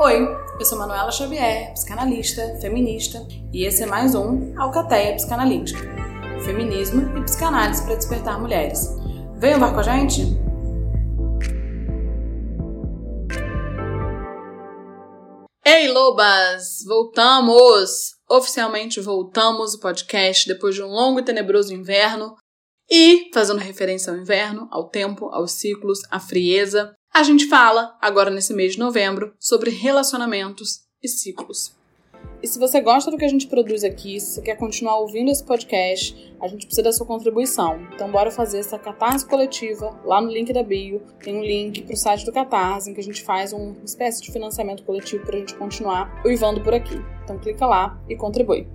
Oi, eu sou Manuela Xavier, psicanalista, feminista, e esse é mais um Alcateia Psicanalítica. Feminismo e psicanálise para despertar mulheres. Vem embarcar com a gente? Ei, lobas! Voltamos! Oficialmente voltamos o podcast depois de um longo e tenebroso inverno e, fazendo referência ao inverno, ao tempo, aos ciclos, à frieza, a gente fala, agora nesse mês de novembro, sobre relacionamentos e ciclos. E se você gosta do que a gente produz aqui, se você quer continuar ouvindo esse podcast, a gente precisa da sua contribuição. Então bora fazer essa catarse coletiva lá no link da bio. Tem um link para o site do Catarse, em que a gente faz uma espécie de financiamento coletivo para a gente continuar uivando por aqui. Então clica lá e contribui.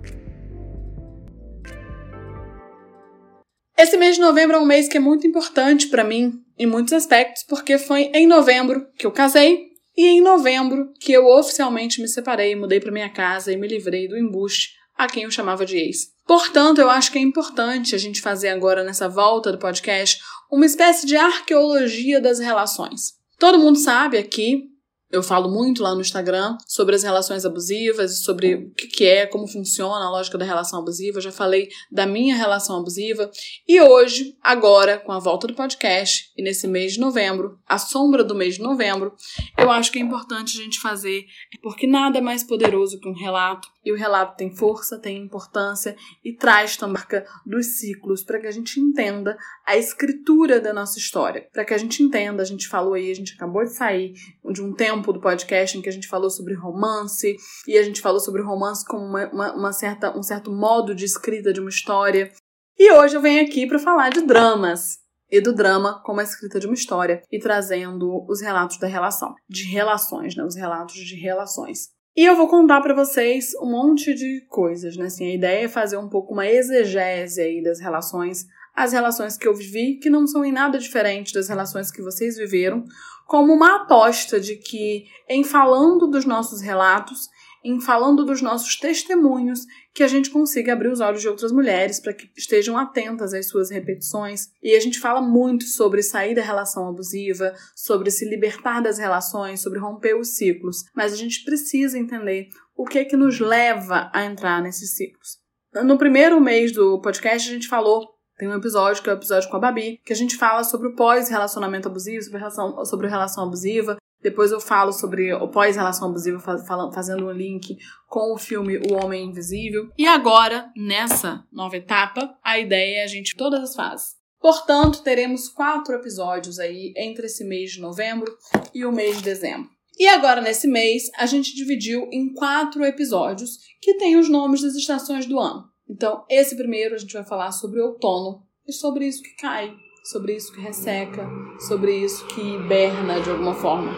Esse mês de novembro é um mês que é muito importante para mim em muitos aspectos, porque foi em novembro que eu casei e em novembro que eu oficialmente me separei, mudei para minha casa e me livrei do embuste a quem eu chamava de ex. Portanto, eu acho que é importante a gente fazer agora nessa volta do podcast uma espécie de arqueologia das relações. Todo mundo sabe aqui eu falo muito lá no Instagram sobre as relações abusivas, sobre o que, é, como funciona a lógica da relação abusiva. Já falei da minha relação abusiva. E hoje, agora, com a volta do podcast, e nesse mês de novembro, a sombra do mês de novembro, eu acho que é importante a gente fazer, porque nada é mais poderoso que um relato e o relato tem força, tem importância e traz também marca dos ciclos para que a gente entenda a escritura da nossa história. Para que a gente entenda, a gente falou aí, a gente acabou de sair de um tempo do podcast em que a gente falou sobre romance e a gente falou sobre romance como uma, uma, uma certa, um certo modo de escrita de uma história. E hoje eu venho aqui para falar de dramas e do drama como a escrita de uma história e trazendo os relatos da relação, de relações, né? Os relatos de relações. E eu vou contar para vocês um monte de coisas, né? Assim, a ideia é fazer um pouco uma exegese aí das relações, as relações que eu vivi, que não são em nada diferentes das relações que vocês viveram, como uma aposta de que, em falando dos nossos relatos, em falando dos nossos testemunhos, que a gente consiga abrir os olhos de outras mulheres para que estejam atentas às suas repetições. E a gente fala muito sobre sair da relação abusiva, sobre se libertar das relações, sobre romper os ciclos, mas a gente precisa entender o que é que nos leva a entrar nesses ciclos. No primeiro mês do podcast, a gente falou tem um episódio, que é o episódio com a Babi, que a gente fala sobre o pós-relacionamento abusivo, sobre, relação, sobre relação abusiva, depois eu falo sobre o pós-relação abusiva, fazendo um link com o filme O Homem Invisível. E agora, nessa nova etapa, a ideia é a gente todas as fases. Portanto, teremos quatro episódios aí entre esse mês de novembro e o mês de dezembro. E agora, nesse mês, a gente dividiu em quatro episódios que têm os nomes das estações do ano. Então, esse primeiro a gente vai falar sobre o outono e sobre isso que cai, sobre isso que resseca, sobre isso que hiberna de alguma forma.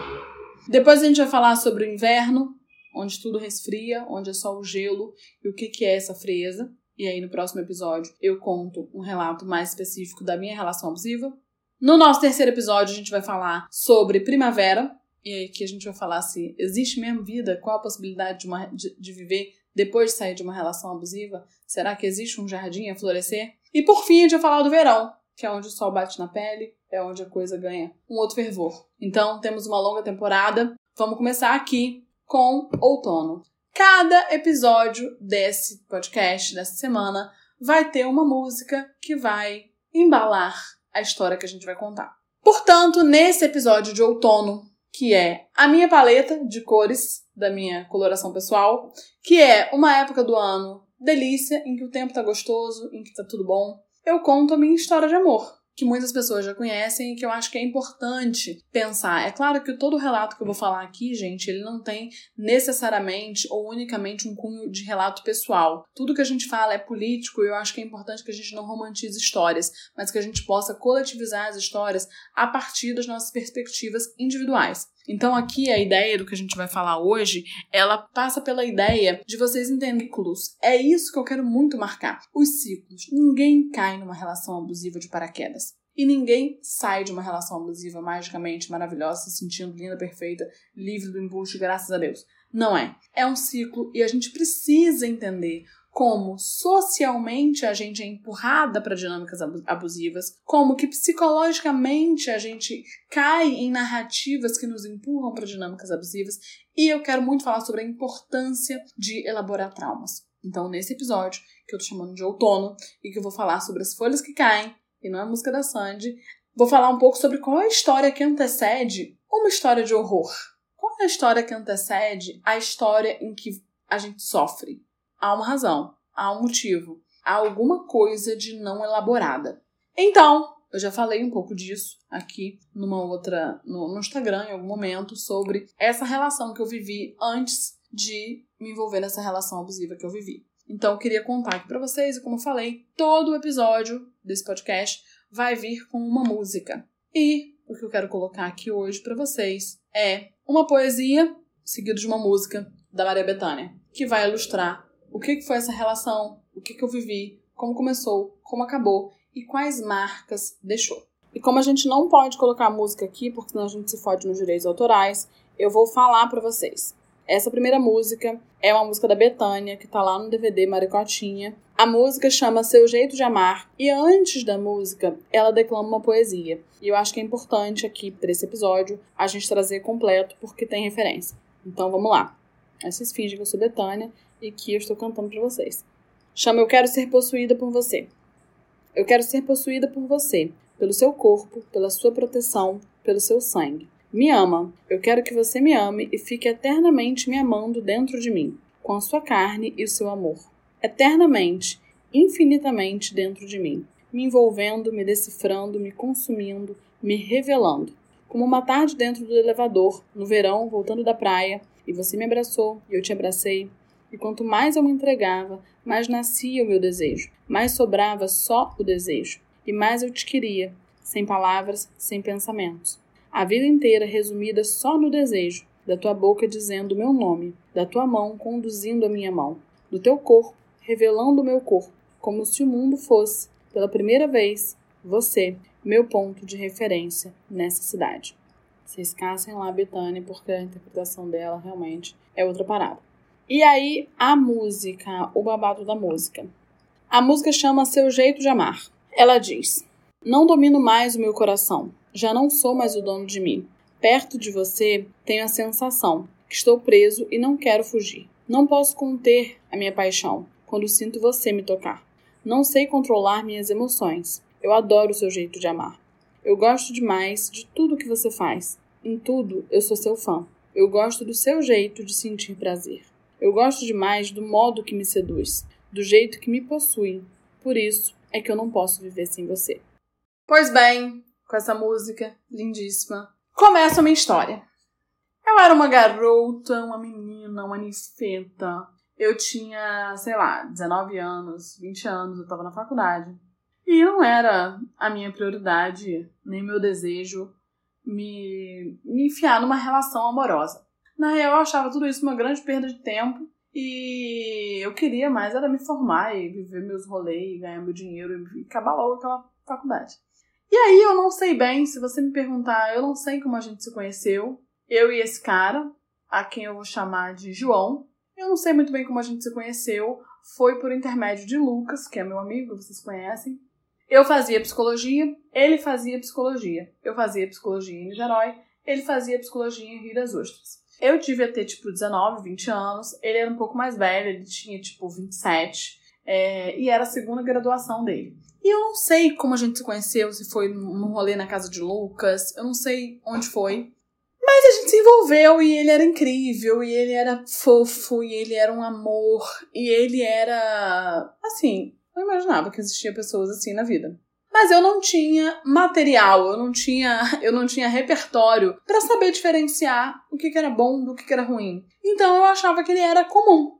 Depois a gente vai falar sobre o inverno, onde tudo resfria, onde é só o gelo e o que, que é essa frieza. E aí no próximo episódio eu conto um relato mais específico da minha relação abusiva. No nosso terceiro episódio a gente vai falar sobre primavera, e aí que a gente vai falar se existe mesmo vida, qual a possibilidade de, uma, de, de viver depois de sair de uma relação abusiva? Será que existe um jardim a florescer? E por fim a gente falar do verão, que é onde o sol bate na pele, é onde a coisa ganha um outro fervor. Então, temos uma longa temporada. Vamos começar aqui com outono. Cada episódio desse podcast, dessa semana, vai ter uma música que vai embalar a história que a gente vai contar. Portanto, nesse episódio de outono, que é a minha paleta de cores da minha coloração pessoal, que é uma época do ano delícia, em que o tempo tá gostoso, em que tá tudo bom, eu conto a minha história de amor que muitas pessoas já conhecem e que eu acho que é importante pensar. É claro que todo o relato que eu vou falar aqui, gente, ele não tem necessariamente ou unicamente um cunho de relato pessoal. Tudo que a gente fala é político e eu acho que é importante que a gente não romantize histórias, mas que a gente possa coletivizar as histórias a partir das nossas perspectivas individuais. Então aqui a ideia do que a gente vai falar hoje, ela passa pela ideia de vocês entenderem ciclos. É isso que eu quero muito marcar. Os ciclos. Ninguém cai numa relação abusiva de paraquedas. E ninguém sai de uma relação abusiva magicamente maravilhosa, se sentindo linda, perfeita, livre do embuste, graças a Deus. Não é. É um ciclo e a gente precisa entender como socialmente a gente é empurrada para dinâmicas abusivas, como que psicologicamente a gente cai em narrativas que nos empurram para dinâmicas abusivas, e eu quero muito falar sobre a importância de elaborar traumas. Então, nesse episódio, que eu tô chamando de outono, e que eu vou falar sobre as folhas que caem, e não é música da Sandy, vou falar um pouco sobre qual é a história que antecede uma história de horror. Qual é a história que antecede a história em que a gente sofre? há uma razão, há um motivo, há alguma coisa de não elaborada. Então, eu já falei um pouco disso aqui numa outra no, no Instagram em algum momento sobre essa relação que eu vivi antes de me envolver nessa relação abusiva que eu vivi. Então, eu queria contar aqui para vocês, e como eu falei, todo o episódio desse podcast vai vir com uma música. E o que eu quero colocar aqui hoje para vocês é uma poesia seguida de uma música da Maria Bethânia, que vai ilustrar o que foi essa relação, o que eu vivi, como começou, como acabou e quais marcas deixou. E como a gente não pode colocar música aqui, porque senão a gente se fode nos direitos autorais, eu vou falar para vocês. Essa primeira música é uma música da Betânia, que tá lá no DVD Maricotinha. A música chama Seu Jeito de Amar, e antes da música, ela declama uma poesia. E eu acho que é importante aqui, para esse episódio, a gente trazer completo, porque tem referência. Então vamos lá. Aí vocês fingem que eu sou Betânia e que eu estou cantando para vocês. Chama Eu Quero Ser Possuída por Você. Eu quero ser possuída por você, pelo seu corpo, pela sua proteção, pelo seu sangue. Me ama. Eu quero que você me ame e fique eternamente me amando dentro de mim, com a sua carne e o seu amor. Eternamente, infinitamente dentro de mim, me envolvendo, me decifrando, me consumindo, me revelando. Como uma tarde dentro do elevador, no verão, voltando da praia, e você me abraçou e eu te abracei, e quanto mais eu me entregava, mais nascia o meu desejo, mais sobrava só o desejo, e mais eu te queria, sem palavras, sem pensamentos. A vida inteira resumida só no desejo, da tua boca dizendo o meu nome, da tua mão conduzindo a minha mão, do teu corpo revelando o meu corpo, como se o mundo fosse, pela primeira vez, você, meu ponto de referência nessa cidade. Vocês caçem lá a Betânia, porque a interpretação dela realmente é outra parada. E aí, a música, o babado da música. A música chama Seu Jeito de Amar. Ela diz: Não domino mais o meu coração, já não sou mais o dono de mim. Perto de você, tenho a sensação que estou preso e não quero fugir. Não posso conter a minha paixão quando sinto você me tocar. Não sei controlar minhas emoções. Eu adoro o seu jeito de amar. Eu gosto demais de tudo que você faz. Em tudo, eu sou seu fã. Eu gosto do seu jeito de sentir prazer. Eu gosto demais do modo que me seduz, do jeito que me possui. Por isso é que eu não posso viver sem você. Pois bem, com essa música lindíssima, começa a minha história. Eu era uma garota, uma menina, uma ninfeta. Eu tinha, sei lá, 19 anos, 20 anos, eu tava na faculdade. E não era a minha prioridade, nem meu desejo, me, me enfiar numa relação amorosa. Na real, eu achava tudo isso uma grande perda de tempo. E eu queria mais era me formar e viver meus rolês, ganhar meu dinheiro e acabar logo aquela faculdade. E aí eu não sei bem, se você me perguntar, eu não sei como a gente se conheceu. Eu e esse cara, a quem eu vou chamar de João. Eu não sei muito bem como a gente se conheceu. Foi por intermédio de Lucas, que é meu amigo, vocês conhecem. Eu fazia psicologia, ele fazia psicologia. Eu fazia psicologia em Niterói, ele fazia psicologia em Rio das Ostras. Eu devia ter, tipo, 19, 20 anos. Ele era um pouco mais velho, ele tinha, tipo, 27. É, e era a segunda graduação dele. E eu não sei como a gente se conheceu, se foi num rolê na casa de Lucas, eu não sei onde foi. Mas a gente se envolveu e ele era incrível, e ele era fofo, e ele era um amor, e ele era. Assim, eu imaginava que existia pessoas assim na vida mas eu não tinha material, eu não tinha, eu não tinha repertório para saber diferenciar o que, que era bom do que, que era ruim. Então eu achava que ele era comum.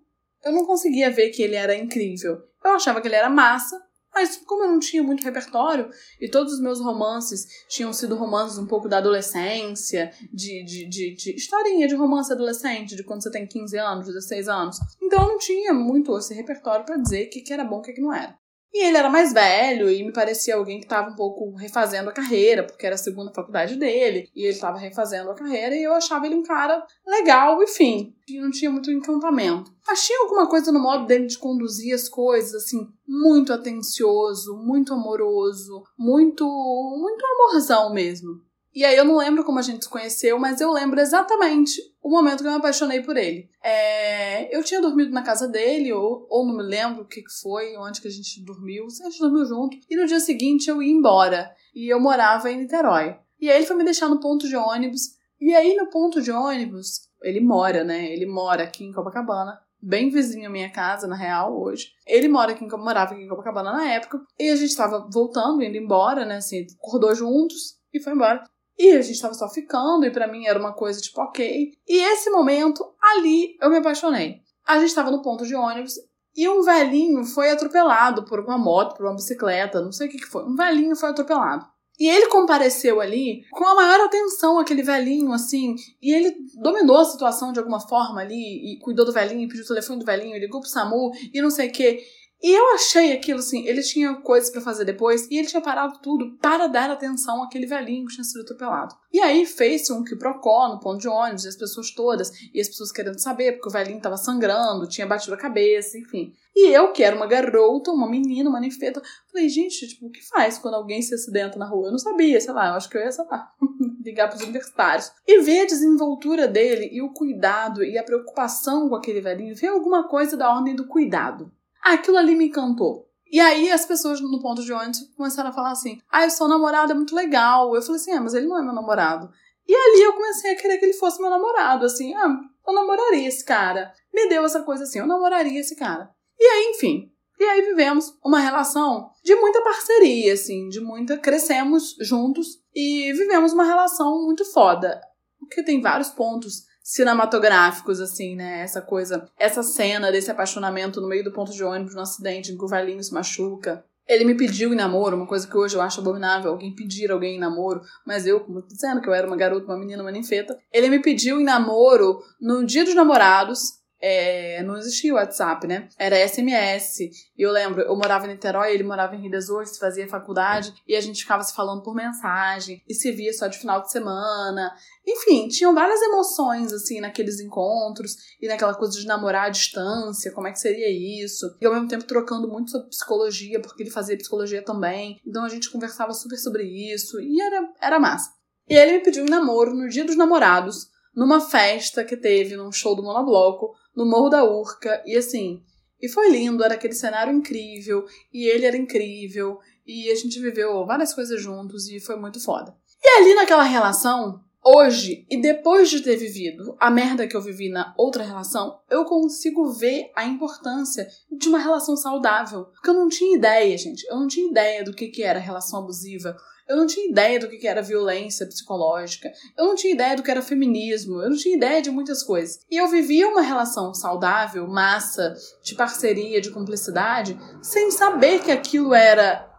Eu não conseguia ver que ele era incrível. Eu achava que ele era massa, mas como eu não tinha muito repertório e todos os meus romances tinham sido romances um pouco da adolescência, de, de, de, de historinha de romance adolescente, de quando você tem 15 anos, 16 anos. Então eu não tinha muito esse repertório para dizer o que, que era bom e o que, que não era. E ele era mais velho e me parecia alguém que estava um pouco refazendo a carreira, porque era a segunda faculdade dele, e ele estava refazendo a carreira, e eu achava ele um cara legal, enfim, e não tinha muito encantamento. Achei alguma coisa no modo dele de conduzir as coisas, assim, muito atencioso, muito amoroso, muito, muito amorzão mesmo. E aí eu não lembro como a gente se conheceu, mas eu lembro exatamente o momento que eu me apaixonei por ele. É, eu tinha dormido na casa dele, ou, ou não me lembro o que, foi, onde que a gente dormiu. A gente dormiu junto. E no dia seguinte eu ia embora. E eu morava em Niterói. E aí ele foi me deixar no ponto de ônibus. E aí no ponto de ônibus, ele mora, né? Ele mora aqui em Copacabana bem vizinho à minha casa, na real, hoje. Ele mora aqui morava aqui em Copacabana na época. E a gente tava voltando, indo embora, né? Assim, acordou juntos e foi embora. E a gente tava só ficando, e para mim era uma coisa tipo, ok. E esse momento, ali, eu me apaixonei. A gente tava no ponto de ônibus e um velhinho foi atropelado por uma moto, por uma bicicleta, não sei o que, que foi. Um velhinho foi atropelado. E ele compareceu ali com a maior atenção, aquele velhinho, assim. E ele dominou a situação de alguma forma ali, e cuidou do velhinho, pediu o telefone do velhinho, ligou pro SAMU e não sei o quê. E eu achei aquilo assim, ele tinha coisas para fazer depois e ele tinha parado tudo para dar atenção àquele velhinho que tinha sido atropelado. E aí fez-se um quiprocó no ponto de ônibus, e as pessoas todas, e as pessoas querendo saber, porque o velhinho tava sangrando, tinha batido a cabeça, enfim. E eu, que era uma garota, uma menina, uma ninfeta, falei, gente, tipo, o que faz quando alguém se acidenta na rua? Eu não sabia, sei lá, eu acho que eu ia, sei lá, ligar pros universitários. E ver a desenvoltura dele e o cuidado e a preocupação com aquele velhinho, ver alguma coisa da ordem do cuidado aquilo ali me encantou. E aí as pessoas no ponto de ônibus começaram a falar assim: ah, o seu namorado é muito legal. Eu falei assim: é, mas ele não é meu namorado. E ali eu comecei a querer que ele fosse meu namorado, assim, ah, eu namoraria esse cara. Me deu essa coisa assim, eu namoraria esse cara. E aí, enfim. E aí vivemos uma relação de muita parceria, assim, de muita. Crescemos juntos e vivemos uma relação muito foda. Porque tem vários pontos cinematográficos, assim, né? Essa coisa, essa cena desse apaixonamento no meio do ponto de ônibus, no acidente, em que o velhinho se machuca. Ele me pediu em namoro, uma coisa que hoje eu acho abominável, alguém pedir alguém em namoro, mas eu, como dizendo que eu era uma garota, uma menina, uma ninfeta, ele me pediu em namoro no dia dos namorados, é, não existia o WhatsApp, né? Era SMS. E eu lembro, eu morava em Niterói, ele morava em Rio das Ostras, fazia faculdade, e a gente ficava se falando por mensagem, e se via só de final de semana. Enfim, tinham várias emoções, assim, naqueles encontros, e naquela coisa de namorar à distância, como é que seria isso. E ao mesmo tempo trocando muito sobre psicologia, porque ele fazia psicologia também. Então a gente conversava super sobre isso, e era, era massa. E ele me pediu um namoro no dia dos namorados, numa festa que teve num show do Monobloco, no Morro da Urca, e assim, e foi lindo, era aquele cenário incrível, e ele era incrível, e a gente viveu várias coisas juntos e foi muito foda. E ali naquela relação, hoje, e depois de ter vivido a merda que eu vivi na outra relação, eu consigo ver a importância de uma relação saudável. Porque eu não tinha ideia, gente. Eu não tinha ideia do que, que era relação abusiva. Eu não tinha ideia do que era violência psicológica. Eu não tinha ideia do que era feminismo. Eu não tinha ideia de muitas coisas. E eu vivia uma relação saudável, massa, de parceria, de cumplicidade, sem saber que aquilo era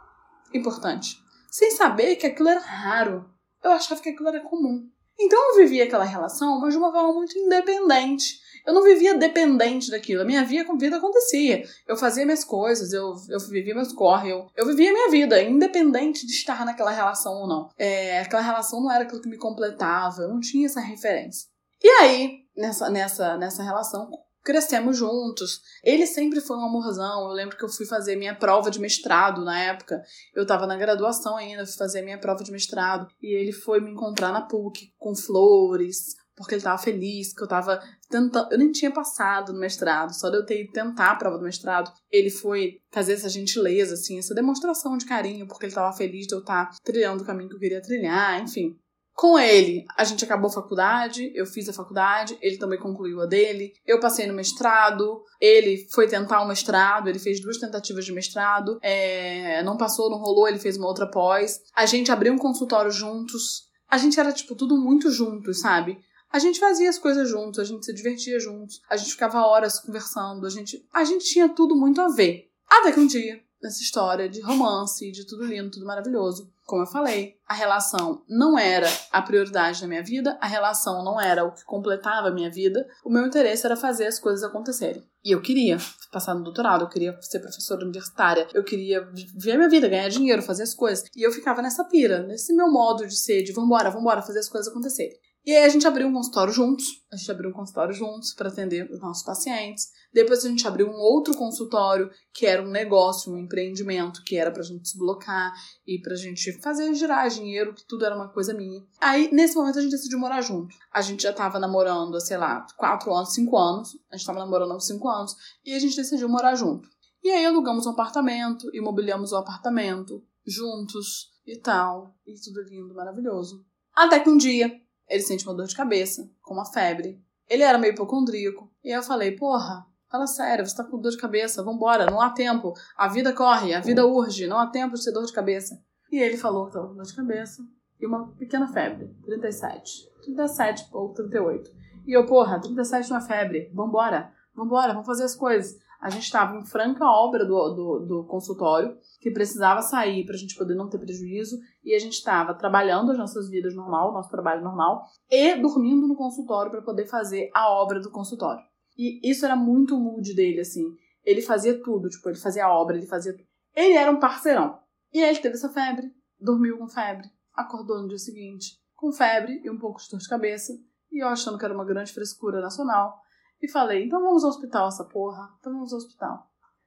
importante. Sem saber que aquilo era raro. Eu achava que aquilo era comum. Então eu vivia aquela relação, mas de uma forma muito independente. Eu não vivia dependente daquilo. A minha vida acontecia. Eu fazia minhas coisas, eu, eu vivia meus corre, eu, eu vivia a minha vida, independente de estar naquela relação ou não. É, aquela relação não era aquilo que me completava, eu não tinha essa referência. E aí, nessa, nessa, nessa relação, crescemos juntos. Ele sempre foi um amorzão. Eu lembro que eu fui fazer minha prova de mestrado na época. Eu tava na graduação ainda, fui fazer minha prova de mestrado. E ele foi me encontrar na PUC com flores, porque ele tava feliz, que eu tava tentando. Eu nem tinha passado no mestrado, só de eu ter tentar a prova do mestrado. Ele foi fazer essa gentileza, assim, essa demonstração de carinho, porque ele tava feliz de eu estar tá trilhando o caminho que eu queria trilhar, enfim. Com ele, a gente acabou a faculdade, eu fiz a faculdade, ele também concluiu a dele. Eu passei no mestrado, ele foi tentar o mestrado, ele fez duas tentativas de mestrado, é, não passou, não rolou, ele fez uma outra pós. A gente abriu um consultório juntos. A gente era, tipo, tudo muito juntos, sabe? A gente fazia as coisas juntos, a gente se divertia juntos, a gente ficava horas conversando, a gente, a gente tinha tudo muito a ver. Até que um dia, nessa história de romance, de tudo lindo, tudo maravilhoso, como eu falei, a relação não era a prioridade da minha vida, a relação não era o que completava a minha vida, o meu interesse era fazer as coisas acontecerem. E eu queria passar no doutorado, eu queria ser professora universitária, eu queria viver minha vida, ganhar dinheiro, fazer as coisas. E eu ficava nessa pira, nesse meu modo de ser, de vambora, vambora, fazer as coisas acontecerem. E aí a gente abriu um consultório juntos, a gente abriu um consultório juntos para atender os nossos pacientes. Depois a gente abriu um outro consultório, que era um negócio, um empreendimento, que era pra gente desblocar e pra gente fazer girar dinheiro, que tudo era uma coisa minha. Aí, nesse momento, a gente decidiu morar junto. A gente já tava namorando, sei lá, quatro anos, cinco anos. A gente tava namorando há cinco anos. E a gente decidiu morar junto. E aí alugamos um apartamento, imobiliamos o um apartamento, juntos e tal. E tudo lindo, maravilhoso. Até que um dia ele sente uma dor de cabeça, com uma febre. Ele era meio hipocondríaco. E eu falei, porra, fala sério, você tá com dor de cabeça, vambora, não há tempo. A vida corre, a vida urge, não há tempo de ter dor de cabeça. E ele falou que tava com dor de cabeça e uma pequena febre, 37. 37 ou 38. E eu, porra, 37 uma febre, vambora, vambora, vamos fazer as coisas. A gente estava em franca obra do, do, do consultório, que precisava sair para a gente poder não ter prejuízo, e a gente estava trabalhando as nossas vidas normal, nosso trabalho normal, e dormindo no consultório para poder fazer a obra do consultório. E isso era muito o mood dele, assim. Ele fazia tudo, tipo, ele fazia a obra, ele fazia tudo. Ele era um parceirão. E ele teve essa febre, dormiu com febre, acordou no dia seguinte com febre e um pouco de dor de cabeça, e eu achando que era uma grande frescura nacional, e falei: então vamos ao hospital, essa porra, então vamos ao hospital.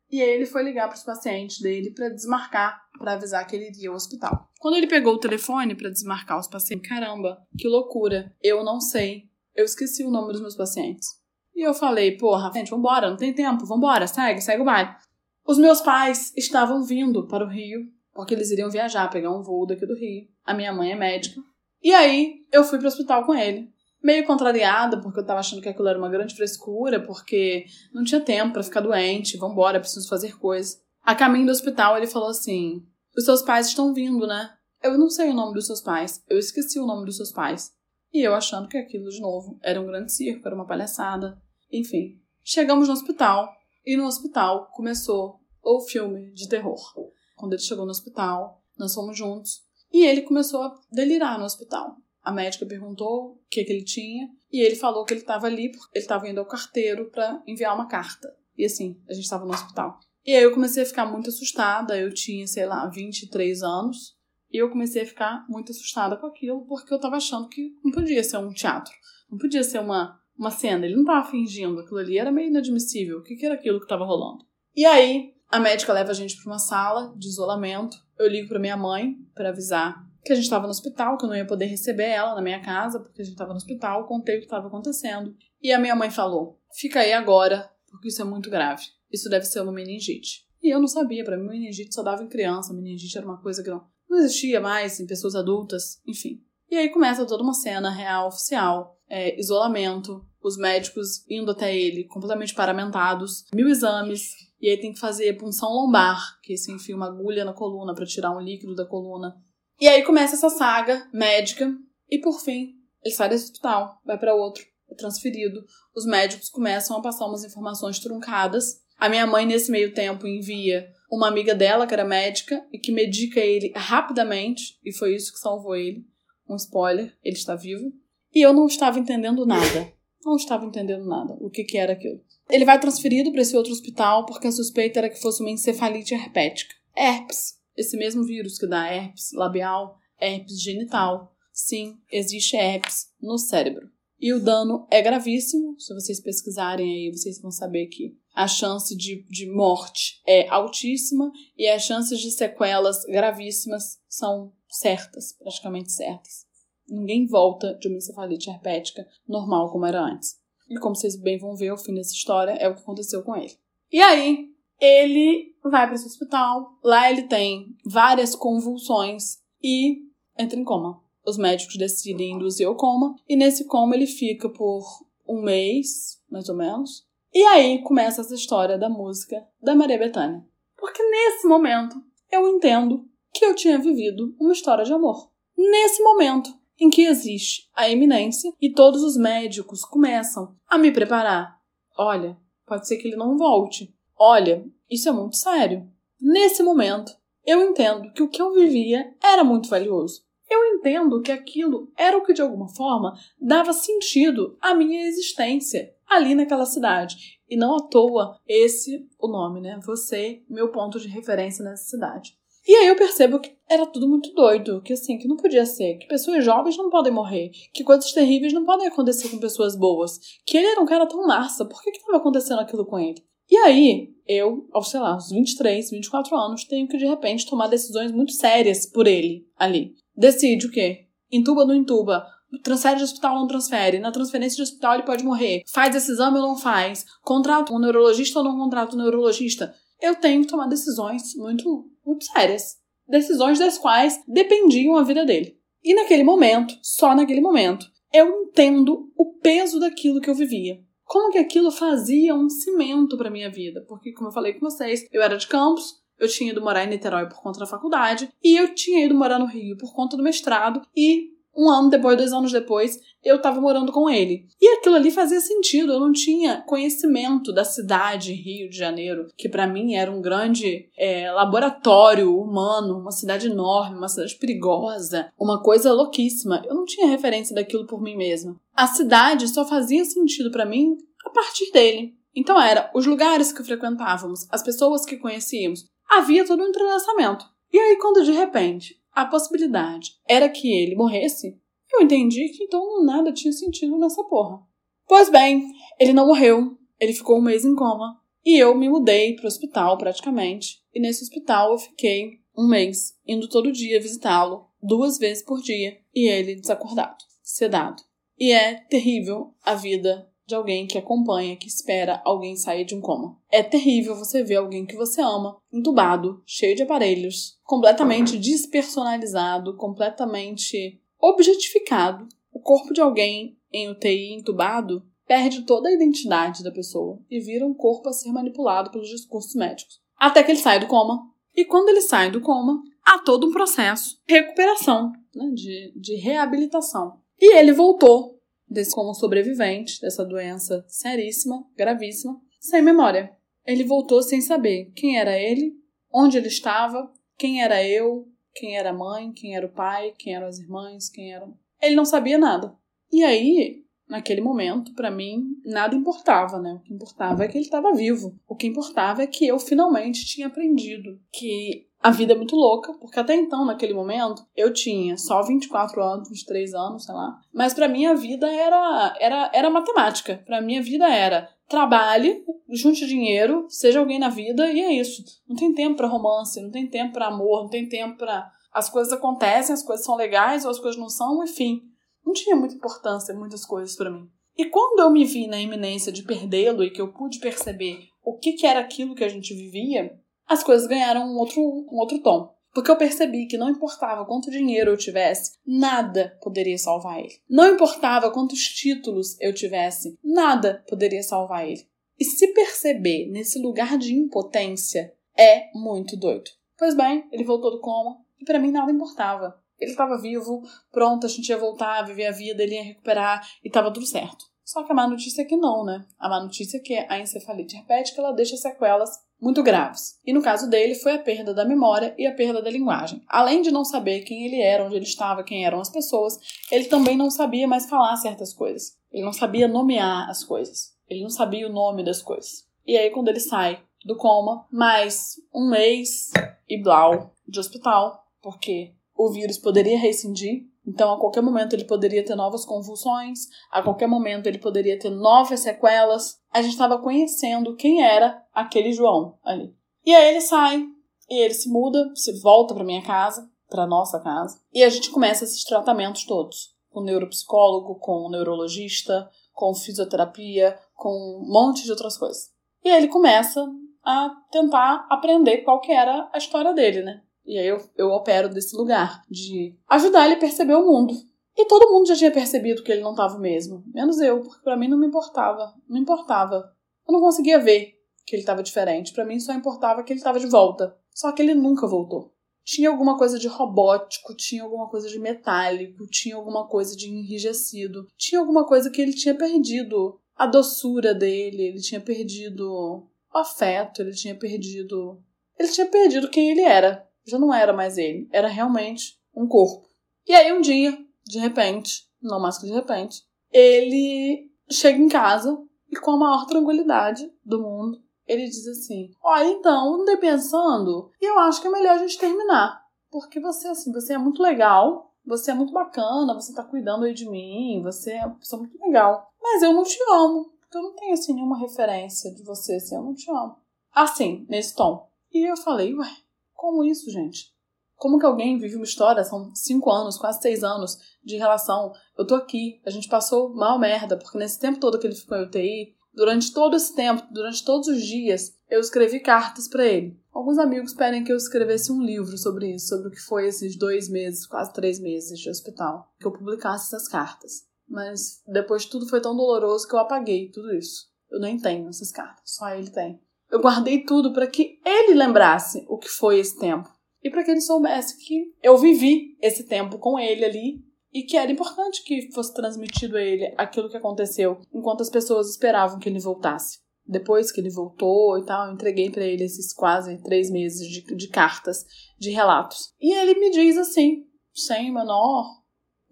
E aí ele foi ligar para os pacientes dele para desmarcar, para avisar que ele iria ao hospital. Quando ele pegou o telefone para desmarcar os pacientes, caramba, que loucura, eu não sei, eu esqueci o nome dos meus pacientes. E eu falei, porra, gente, vambora, não tem tempo, vambora, segue, segue o baile. Os meus pais estavam vindo para o Rio, porque eles iriam viajar, pegar um voo daqui do Rio. A minha mãe é médica. E aí eu fui para o hospital com ele meio contrariada, porque eu tava achando que aquilo era uma grande frescura, porque não tinha tempo para ficar doente, vambora, preciso fazer coisas. A caminho do hospital, ele falou assim: Os seus pais estão vindo, né? Eu não sei o nome dos seus pais, eu esqueci o nome dos seus pais. E eu achando que aquilo, de novo, era um grande circo, era uma palhaçada. Enfim, chegamos no hospital, e no hospital começou o filme de terror. Quando ele chegou no hospital, nós fomos juntos, e ele começou a delirar no hospital. A médica perguntou o que, que ele tinha e ele falou que ele estava ali porque ele estava indo ao carteiro para enviar uma carta. E assim, a gente estava no hospital. E aí eu comecei a ficar muito assustada. Eu tinha, sei lá, 23 anos. E eu comecei a ficar muito assustada com aquilo porque eu estava achando que não podia ser um teatro. Não podia ser uma, uma cena. Ele não estava fingindo. Aquilo ali era meio inadmissível. O que, que era aquilo que estava rolando? E aí, a médica leva a gente para uma sala de isolamento. Eu ligo para minha mãe para avisar que a gente estava no hospital, que eu não ia poder receber ela na minha casa, porque a gente estava no hospital, contei o que estava acontecendo. E a minha mãe falou: fica aí agora, porque isso é muito grave. Isso deve ser uma meningite. E eu não sabia, para mim, meningite só dava em criança, meningite era uma coisa que não, não existia mais em pessoas adultas, enfim. E aí começa toda uma cena real, oficial, é, isolamento, os médicos indo até ele completamente paramentados, mil exames, e aí tem que fazer punção lombar, que se enfia uma agulha na coluna para tirar um líquido da coluna. E aí começa essa saga médica e por fim ele sai desse hospital, vai para outro, é transferido. Os médicos começam a passar umas informações truncadas. A minha mãe nesse meio tempo envia uma amiga dela que era médica e que medica ele rapidamente e foi isso que salvou ele. Um spoiler, ele está vivo. E eu não estava entendendo nada. Não estava entendendo nada. O que, que era aquilo? Ele vai transferido para esse outro hospital porque a suspeita era que fosse uma encefalite herpética. Herpes esse mesmo vírus que dá herpes labial, herpes genital. Sim, existe herpes no cérebro. E o dano é gravíssimo. Se vocês pesquisarem aí, vocês vão saber que a chance de, de morte é altíssima e as chances de sequelas gravíssimas são certas, praticamente certas. Ninguém volta de uma encefalite herpética normal como era antes. E como vocês bem vão ver, o fim dessa história é o que aconteceu com ele. E aí, ele vai para esse hospital. Lá ele tem várias convulsões e entra em coma. Os médicos decidem induzir o coma e nesse coma ele fica por um mês, mais ou menos. E aí começa essa história da música da Maria Bethânia. Porque nesse momento eu entendo que eu tinha vivido uma história de amor. Nesse momento em que existe a eminência e todos os médicos começam a me preparar. Olha, pode ser que ele não volte. Olha, isso é muito sério. Nesse momento, Eu entendo que o que eu vivia era muito valioso. Eu entendo que aquilo era o que de alguma forma dava sentido à minha existência ali naquela cidade. E não à toa esse o nome, né? Você, meu ponto de referência nessa cidade. E aí eu percebo que era tudo muito doido, que assim, que não podia ser, que pessoas jovens não podem morrer, que coisas terríveis não podem acontecer com pessoas boas, que ele era um cara tão massa, por que que tava acontecendo aquilo com ele? E aí, eu, aos, sei lá, uns 23, 24 anos, tenho que de repente tomar decisões muito sérias por ele ali. Decide o quê? Intuba ou não intuba? Transfere de hospital ou não transfere? Na transferência de hospital ele pode morrer. Faz esse exame ou não faz? Contrata um neurologista ou não contrata um neurologista? Eu tenho que tomar decisões muito muito sérias. Decisões das quais dependiam a vida dele. E naquele momento, só naquele momento, eu entendo o peso daquilo que eu vivia. Como que aquilo fazia um cimento para minha vida? Porque, como eu falei com vocês, eu era de Campos, eu tinha ido morar em Niterói por conta da faculdade, e eu tinha ido morar no Rio por conta do mestrado, e um ano depois, dois anos depois, eu estava morando com ele. E aquilo ali fazia sentido, eu não tinha conhecimento da cidade Rio de Janeiro, que para mim era um grande é, laboratório humano, uma cidade enorme, uma cidade perigosa, uma coisa louquíssima. Eu não tinha referência daquilo por mim mesma. A cidade só fazia sentido para mim a partir dele. Então era os lugares que frequentávamos, as pessoas que conhecíamos. Havia todo um entrelaçamento. E aí, quando de repente a possibilidade era que ele morresse, eu entendi que então nada tinha sentido nessa porra. Pois bem, ele não morreu, ele ficou um mês em coma, e eu me mudei para o hospital praticamente, e nesse hospital eu fiquei um mês, indo todo dia visitá-lo, duas vezes por dia, e ele desacordado, sedado. E é terrível a vida de alguém que acompanha, que espera alguém sair de um coma. É terrível você ver alguém que você ama entubado, cheio de aparelhos, completamente despersonalizado, completamente objetificado. O corpo de alguém em UTI entubado perde toda a identidade da pessoa e vira um corpo a ser manipulado pelos discursos médicos. Até que ele sai do coma. E quando ele sai do coma, há todo um processo de recuperação, né, de, de reabilitação. E ele voltou desse como sobrevivente dessa doença seríssima, gravíssima, sem memória. Ele voltou sem saber quem era ele, onde ele estava, quem era eu, quem era a mãe, quem era o pai, quem eram as irmãs, quem eram. Ele não sabia nada. E aí, naquele momento, para mim, nada importava, né? O que importava é que ele estava vivo. O que importava é que eu finalmente tinha aprendido que a vida é muito louca, porque até então, naquele momento, eu tinha só 24 anos, 23 anos, sei lá. Mas para mim a vida era era era matemática. Para mim a vida era trabalhe, junte dinheiro, seja alguém na vida e é isso. Não tem tempo para romance, não tem tempo para amor, não tem tempo para as coisas acontecem, as coisas são legais ou as coisas não são, enfim. Não tinha muita importância muitas coisas para mim. E quando eu me vi na iminência de perdê-lo e que eu pude perceber o que, que era aquilo que a gente vivia, as coisas ganharam um outro, um outro tom. Porque eu percebi que não importava quanto dinheiro eu tivesse, nada poderia salvar ele. Não importava quantos títulos eu tivesse, nada poderia salvar ele. E se perceber nesse lugar de impotência é muito doido. Pois bem, ele voltou do coma e para mim nada importava. Ele estava vivo, pronto, a gente ia voltar a viver a vida, ele ia recuperar e estava tudo certo. Só que a má notícia é que não, né? A má notícia é que a encefalite herpética ela deixa sequelas muito graves. E no caso dele foi a perda da memória e a perda da linguagem. Além de não saber quem ele era, onde ele estava, quem eram as pessoas, ele também não sabia mais falar certas coisas. Ele não sabia nomear as coisas. Ele não sabia o nome das coisas. E aí quando ele sai do coma, mais um mês e blau de hospital, porque o vírus poderia rescindir, então, a qualquer momento ele poderia ter novas convulsões, a qualquer momento ele poderia ter novas sequelas. A gente estava conhecendo quem era aquele João ali. E aí ele sai, e ele se muda, se volta para minha casa, para nossa casa, e a gente começa esses tratamentos todos, com neuropsicólogo, com neurologista, com fisioterapia, com um monte de outras coisas. E aí ele começa a tentar aprender qual que era a história dele, né? E aí eu, eu opero desse lugar de ajudar ele a perceber o mundo. E todo mundo já tinha percebido que ele não estava mesmo, menos eu, porque para mim não me importava, não importava. Eu não conseguia ver que ele estava diferente, para mim só importava que ele estava de volta. Só que ele nunca voltou. Tinha alguma coisa de robótico, tinha alguma coisa de metálico, tinha alguma coisa de enrijecido, tinha alguma coisa que ele tinha perdido a doçura dele, ele tinha perdido o afeto, ele tinha perdido. Ele tinha perdido quem ele era. Já não era mais ele, era realmente um corpo. E aí um dia, de repente, não mais que de repente, ele chega em casa e com a maior tranquilidade do mundo, ele diz assim: Olha, então, andei pensando e eu acho que é melhor a gente terminar. Porque você, assim, você é muito legal, você é muito bacana, você tá cuidando aí de mim, você é uma pessoa muito legal. Mas eu não te amo, porque eu não tenho, assim, nenhuma referência de você, assim, eu não te amo. Assim, nesse tom. E eu falei, ué, como isso, gente? Como que alguém vive uma história, são cinco anos, quase seis anos de relação. Eu tô aqui, a gente passou mal merda, porque nesse tempo todo que ele ficou em UTI, durante todo esse tempo, durante todos os dias, eu escrevi cartas para ele. Alguns amigos pedem que eu escrevesse um livro sobre isso, sobre o que foi esses dois meses, quase três meses de hospital, que eu publicasse essas cartas. Mas depois tudo foi tão doloroso que eu apaguei tudo isso. Eu nem tenho essas cartas, só ele tem. Eu guardei tudo para que ele lembrasse o que foi esse tempo e para que ele soubesse que eu vivi esse tempo com ele ali e que era importante que fosse transmitido a ele aquilo que aconteceu enquanto as pessoas esperavam que ele voltasse. Depois que ele voltou e tal, eu entreguei para ele esses quase três meses de, de cartas, de relatos. E ele me diz assim, sem menor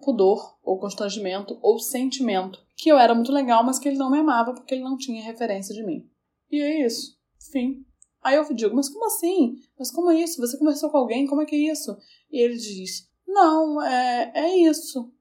pudor ou constrangimento ou sentimento, que eu era muito legal, mas que ele não me amava porque ele não tinha referência de mim. E é isso. Fim. Aí eu digo, mas como assim? Mas como é isso? Você conversou com alguém? Como é que é isso? E ele diz, não, é, é isso.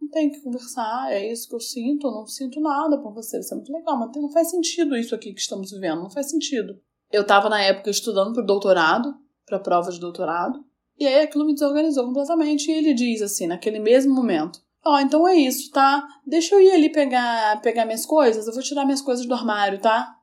Não tem que conversar, é isso que eu sinto, eu não sinto nada por você. Você é muito legal, mas não faz sentido isso aqui que estamos vivendo, não faz sentido. Eu estava na época estudando para doutorado, para prova de doutorado, e aí aquilo me desorganizou completamente. E ele diz assim, naquele mesmo momento: Ó, oh, então é isso, tá? Deixa eu ir ali pegar, pegar minhas coisas, eu vou tirar minhas coisas do armário, tá?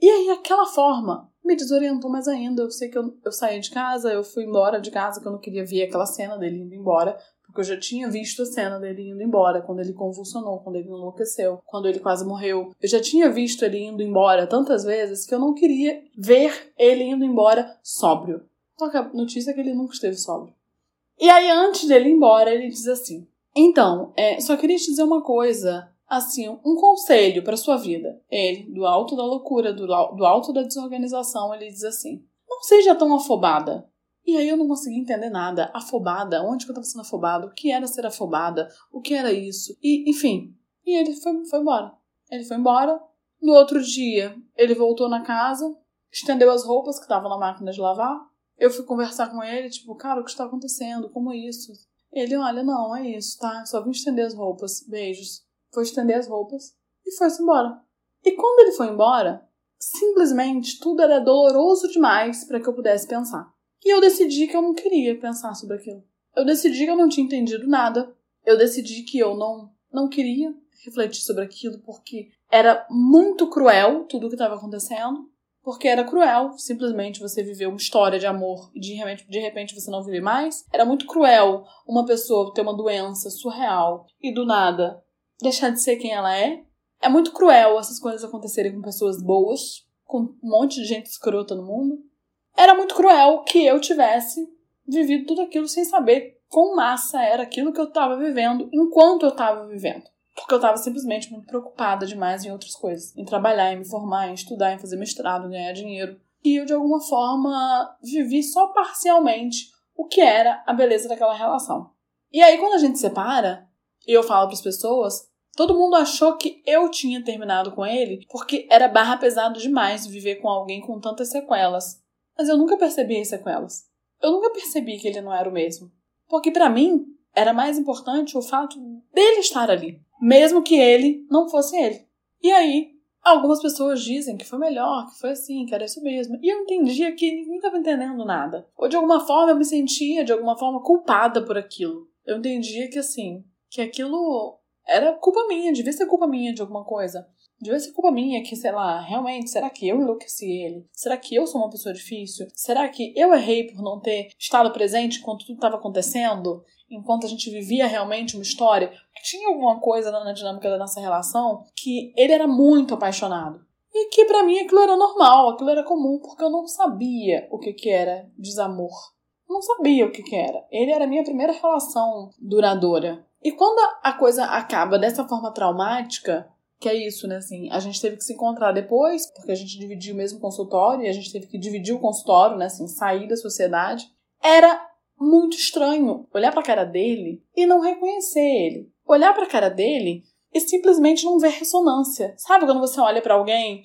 E aí, aquela forma me desorientou mais ainda. Eu sei que eu, eu saí de casa, eu fui embora de casa, que eu não queria ver aquela cena dele indo embora, porque eu já tinha visto a cena dele indo embora, quando ele convulsionou, quando ele enlouqueceu, quando ele quase morreu. Eu já tinha visto ele indo embora tantas vezes que eu não queria ver ele indo embora sóbrio. Só que a notícia é que ele nunca esteve sóbrio. E aí, antes dele ir embora, ele diz assim: Então, é, só queria te dizer uma coisa assim, um conselho para sua vida. Ele, do alto da loucura, do, do alto da desorganização, ele diz assim: não seja tão afobada. E aí eu não consegui entender nada. Afobada, onde que eu estava sendo afobada? O que era ser afobada? O que era isso? E, enfim. E ele foi, foi embora. Ele foi embora. No outro dia, ele voltou na casa, estendeu as roupas que estavam na máquina de lavar. Eu fui conversar com ele, tipo, cara, o que está acontecendo? Como é isso? Ele, olha, não, é isso, tá? Só vim estender as roupas. Beijos foi estender as roupas e foi-se embora. E quando ele foi embora, simplesmente tudo era doloroso demais para que eu pudesse pensar. E eu decidi que eu não queria pensar sobre aquilo. Eu decidi que eu não tinha entendido nada. Eu decidi que eu não não queria refletir sobre aquilo porque era muito cruel tudo o que estava acontecendo. Porque era cruel simplesmente você viver uma história de amor e de repente, de repente você não viver mais. Era muito cruel uma pessoa ter uma doença surreal e do nada deixar de ser quem ela é. É muito cruel essas coisas acontecerem com pessoas boas, com um monte de gente escrota no mundo. Era muito cruel que eu tivesse vivido tudo aquilo sem saber quão massa era aquilo que eu estava vivendo enquanto eu estava vivendo. Porque eu estava simplesmente muito preocupada demais em outras coisas. Em trabalhar, em me formar, em estudar, em fazer mestrado, em ganhar dinheiro. E eu, de alguma forma, vivi só parcialmente o que era a beleza daquela relação. E aí, quando a gente separa, e eu falo para as pessoas, Todo mundo achou que eu tinha terminado com ele porque era barra pesado demais viver com alguém com tantas sequelas. Mas eu nunca percebi as sequelas. Eu nunca percebi que ele não era o mesmo. Porque para mim era mais importante o fato dele estar ali, mesmo que ele não fosse ele. E aí, algumas pessoas dizem que foi melhor, que foi assim, que era isso mesmo. E eu entendia que ninguém estava entendendo nada. Ou de alguma forma eu me sentia de alguma forma culpada por aquilo. Eu entendia que assim, que aquilo era culpa minha, devia ser culpa minha de alguma coisa. Devia ser culpa minha que, sei lá, realmente, será que eu enlouqueci ele? Será que eu sou uma pessoa difícil? Será que eu errei por não ter estado presente enquanto tudo estava acontecendo? Enquanto a gente vivia realmente uma história? Tinha alguma coisa na dinâmica da nossa relação que ele era muito apaixonado. E que para mim aquilo era normal, aquilo era comum, porque eu não sabia o que, que era desamor. Eu não sabia o que, que era. Ele era a minha primeira relação duradoura. E quando a coisa acaba dessa forma traumática, que é isso, né? Assim, a gente teve que se encontrar depois, porque a gente dividiu o mesmo consultório e a gente teve que dividir o consultório, né? Assim, sair da sociedade. Era muito estranho olhar para a cara dele e não reconhecer ele. Olhar para a cara dele e simplesmente não ver ressonância. Sabe quando você olha para alguém,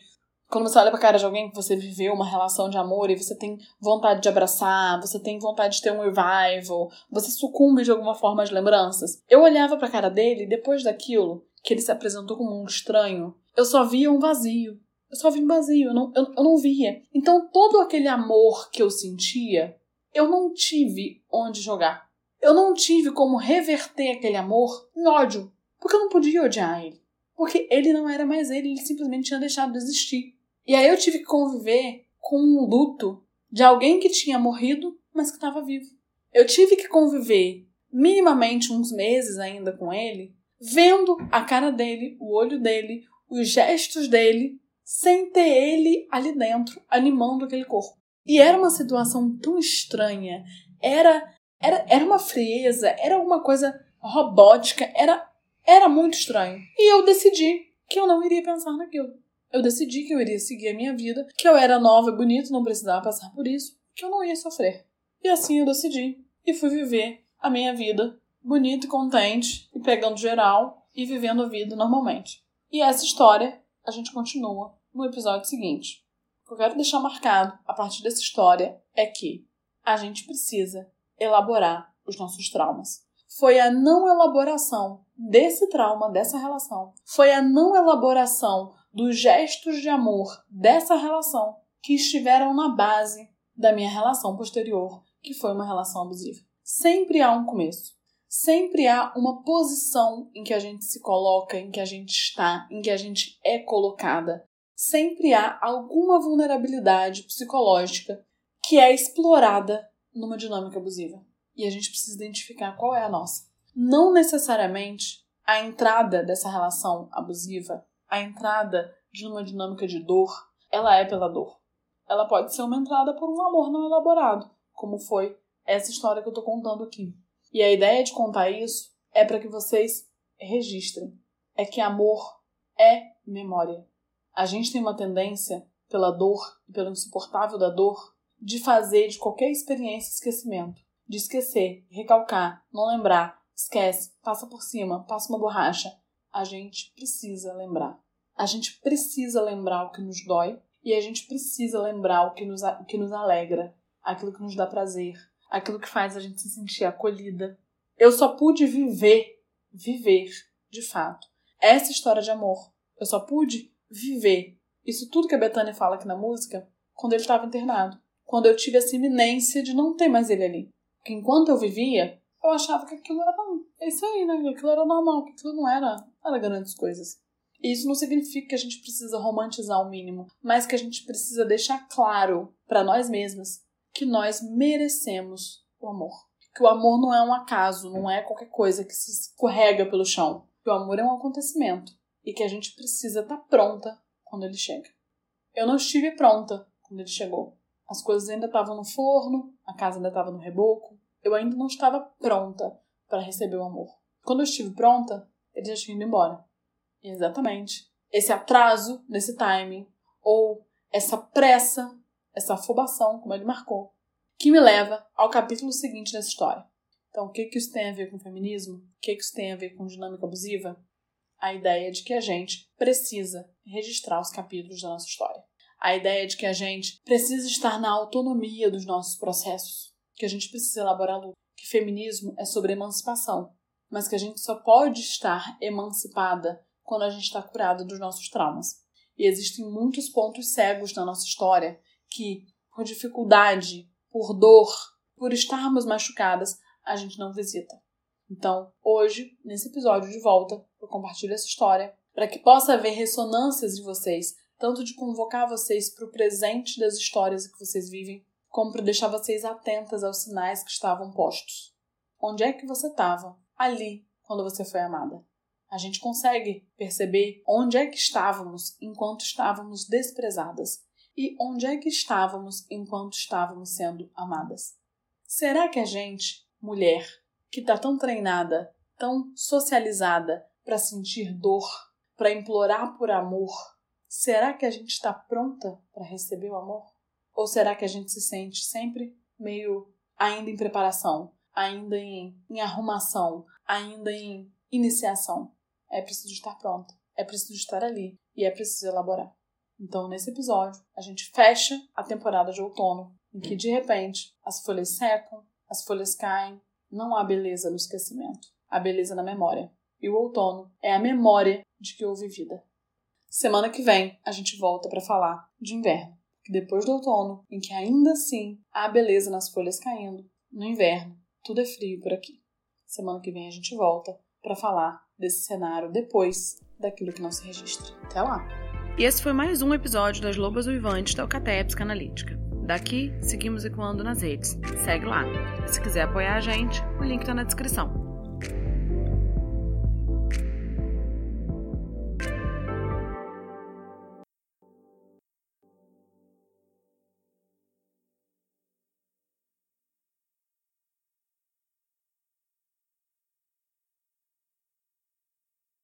quando você olha para a cara de alguém que você viveu uma relação de amor e você tem vontade de abraçar, você tem vontade de ter um revival, você sucumbe de alguma forma às lembranças. Eu olhava para a cara dele e depois daquilo, que ele se apresentou como um estranho, eu só via um vazio. Eu só via um vazio, eu não, eu, eu não via. Então todo aquele amor que eu sentia, eu não tive onde jogar. Eu não tive como reverter aquele amor em ódio. Porque eu não podia odiar ele. Porque ele não era mais ele, ele simplesmente tinha deixado de existir. E aí eu tive que conviver com um luto de alguém que tinha morrido, mas que estava vivo. Eu tive que conviver minimamente uns meses ainda com ele, vendo a cara dele, o olho dele, os gestos dele, sem ter ele ali dentro, animando aquele corpo. E era uma situação tão estranha, era era, era uma frieza, era alguma coisa robótica, era, era muito estranho. E eu decidi que eu não iria pensar naquilo. Eu decidi que eu iria seguir a minha vida, que eu era nova e bonita, não precisava passar por isso, que eu não ia sofrer. E assim eu decidi. E fui viver a minha vida bonita e contente, e pegando geral, e vivendo a vida normalmente. E essa história a gente continua no episódio seguinte. O que eu quero deixar marcado a partir dessa história é que a gente precisa elaborar os nossos traumas. Foi a não elaboração desse trauma, dessa relação, foi a não elaboração dos gestos de amor dessa relação que estiveram na base da minha relação posterior, que foi uma relação abusiva. Sempre há um começo. Sempre há uma posição em que a gente se coloca, em que a gente está, em que a gente é colocada. Sempre há alguma vulnerabilidade psicológica que é explorada numa dinâmica abusiva. E a gente precisa identificar qual é a nossa. Não necessariamente a entrada dessa relação abusiva, a entrada de uma dinâmica de dor, ela é pela dor. Ela pode ser uma entrada por um amor não elaborado, como foi essa história que eu tô contando aqui. E a ideia de contar isso é para que vocês registrem. É que amor é memória. A gente tem uma tendência, pela dor e pelo insuportável da dor, de fazer de qualquer experiência esquecimento. De esquecer, recalcar, não lembrar, esquece, passa por cima, passa uma borracha. A gente precisa lembrar. A gente precisa lembrar o que nos dói e a gente precisa lembrar o que nos, o que nos alegra, aquilo que nos dá prazer, aquilo que faz a gente se sentir acolhida. Eu só pude viver, viver, de fato, essa história de amor. Eu só pude viver isso tudo que a Betânia fala aqui na música quando ele estava internado quando eu tive essa iminência de não ter mais ele ali. Porque enquanto eu vivia, eu achava que aquilo era é isso aí, né? Aquilo era normal, que aquilo não era, era grandes coisas. Isso não significa que a gente precisa romantizar o mínimo, mas que a gente precisa deixar claro para nós mesmas que nós merecemos o amor. Que o amor não é um acaso, não é qualquer coisa que se escorrega pelo chão. Que o amor é um acontecimento e que a gente precisa estar tá pronta quando ele chega. Eu não estive pronta quando ele chegou. As coisas ainda estavam no forno, a casa ainda estava no reboco. Eu ainda não estava pronta para receber o amor. Quando eu estive pronta, ele já tinha ido embora. Exatamente. Esse atraso nesse timing, ou essa pressa, essa afobação, como ele marcou, que me leva ao capítulo seguinte dessa história. Então, o que, que isso tem a ver com feminismo? O que, que isso tem a ver com dinâmica abusiva? A ideia de que a gente precisa registrar os capítulos da nossa história a ideia de que a gente precisa estar na autonomia dos nossos processos, que a gente precisa elaborar luta, que feminismo é sobre emancipação, mas que a gente só pode estar emancipada quando a gente está curada dos nossos traumas. E existem muitos pontos cegos na nossa história que, por dificuldade, por dor, por estarmos machucadas, a gente não visita. Então, hoje, nesse episódio de volta, eu compartilho essa história para que possa haver ressonâncias de vocês tanto de convocar vocês para o presente das histórias que vocês vivem, como para deixar vocês atentas aos sinais que estavam postos. Onde é que você estava? Ali, quando você foi amada. A gente consegue perceber onde é que estávamos enquanto estávamos desprezadas e onde é que estávamos enquanto estávamos sendo amadas. Será que a gente, mulher, que está tão treinada, tão socializada para sentir dor, para implorar por amor, Será que a gente está pronta para receber o amor? Ou será que a gente se sente sempre meio ainda em preparação, ainda em, em arrumação, ainda em iniciação. É preciso estar pronto, é preciso estar ali e é preciso elaborar. Então, nesse episódio, a gente fecha a temporada de outono, em que de repente as folhas secam, as folhas caem, não há beleza no esquecimento, há beleza na memória. E o outono é a memória de que houve vida. Semana que vem a gente volta para falar de inverno, que depois do outono, em que ainda assim há beleza nas folhas caindo, no inverno tudo é frio por aqui. Semana que vem a gente volta para falar desse cenário depois daquilo que não se registra. Até lá! E esse foi mais um episódio das Lobas Uivantes da Alcateia Psicanalítica. Daqui, seguimos ecoando nas redes. Segue lá. Se quiser apoiar a gente, o link está na descrição.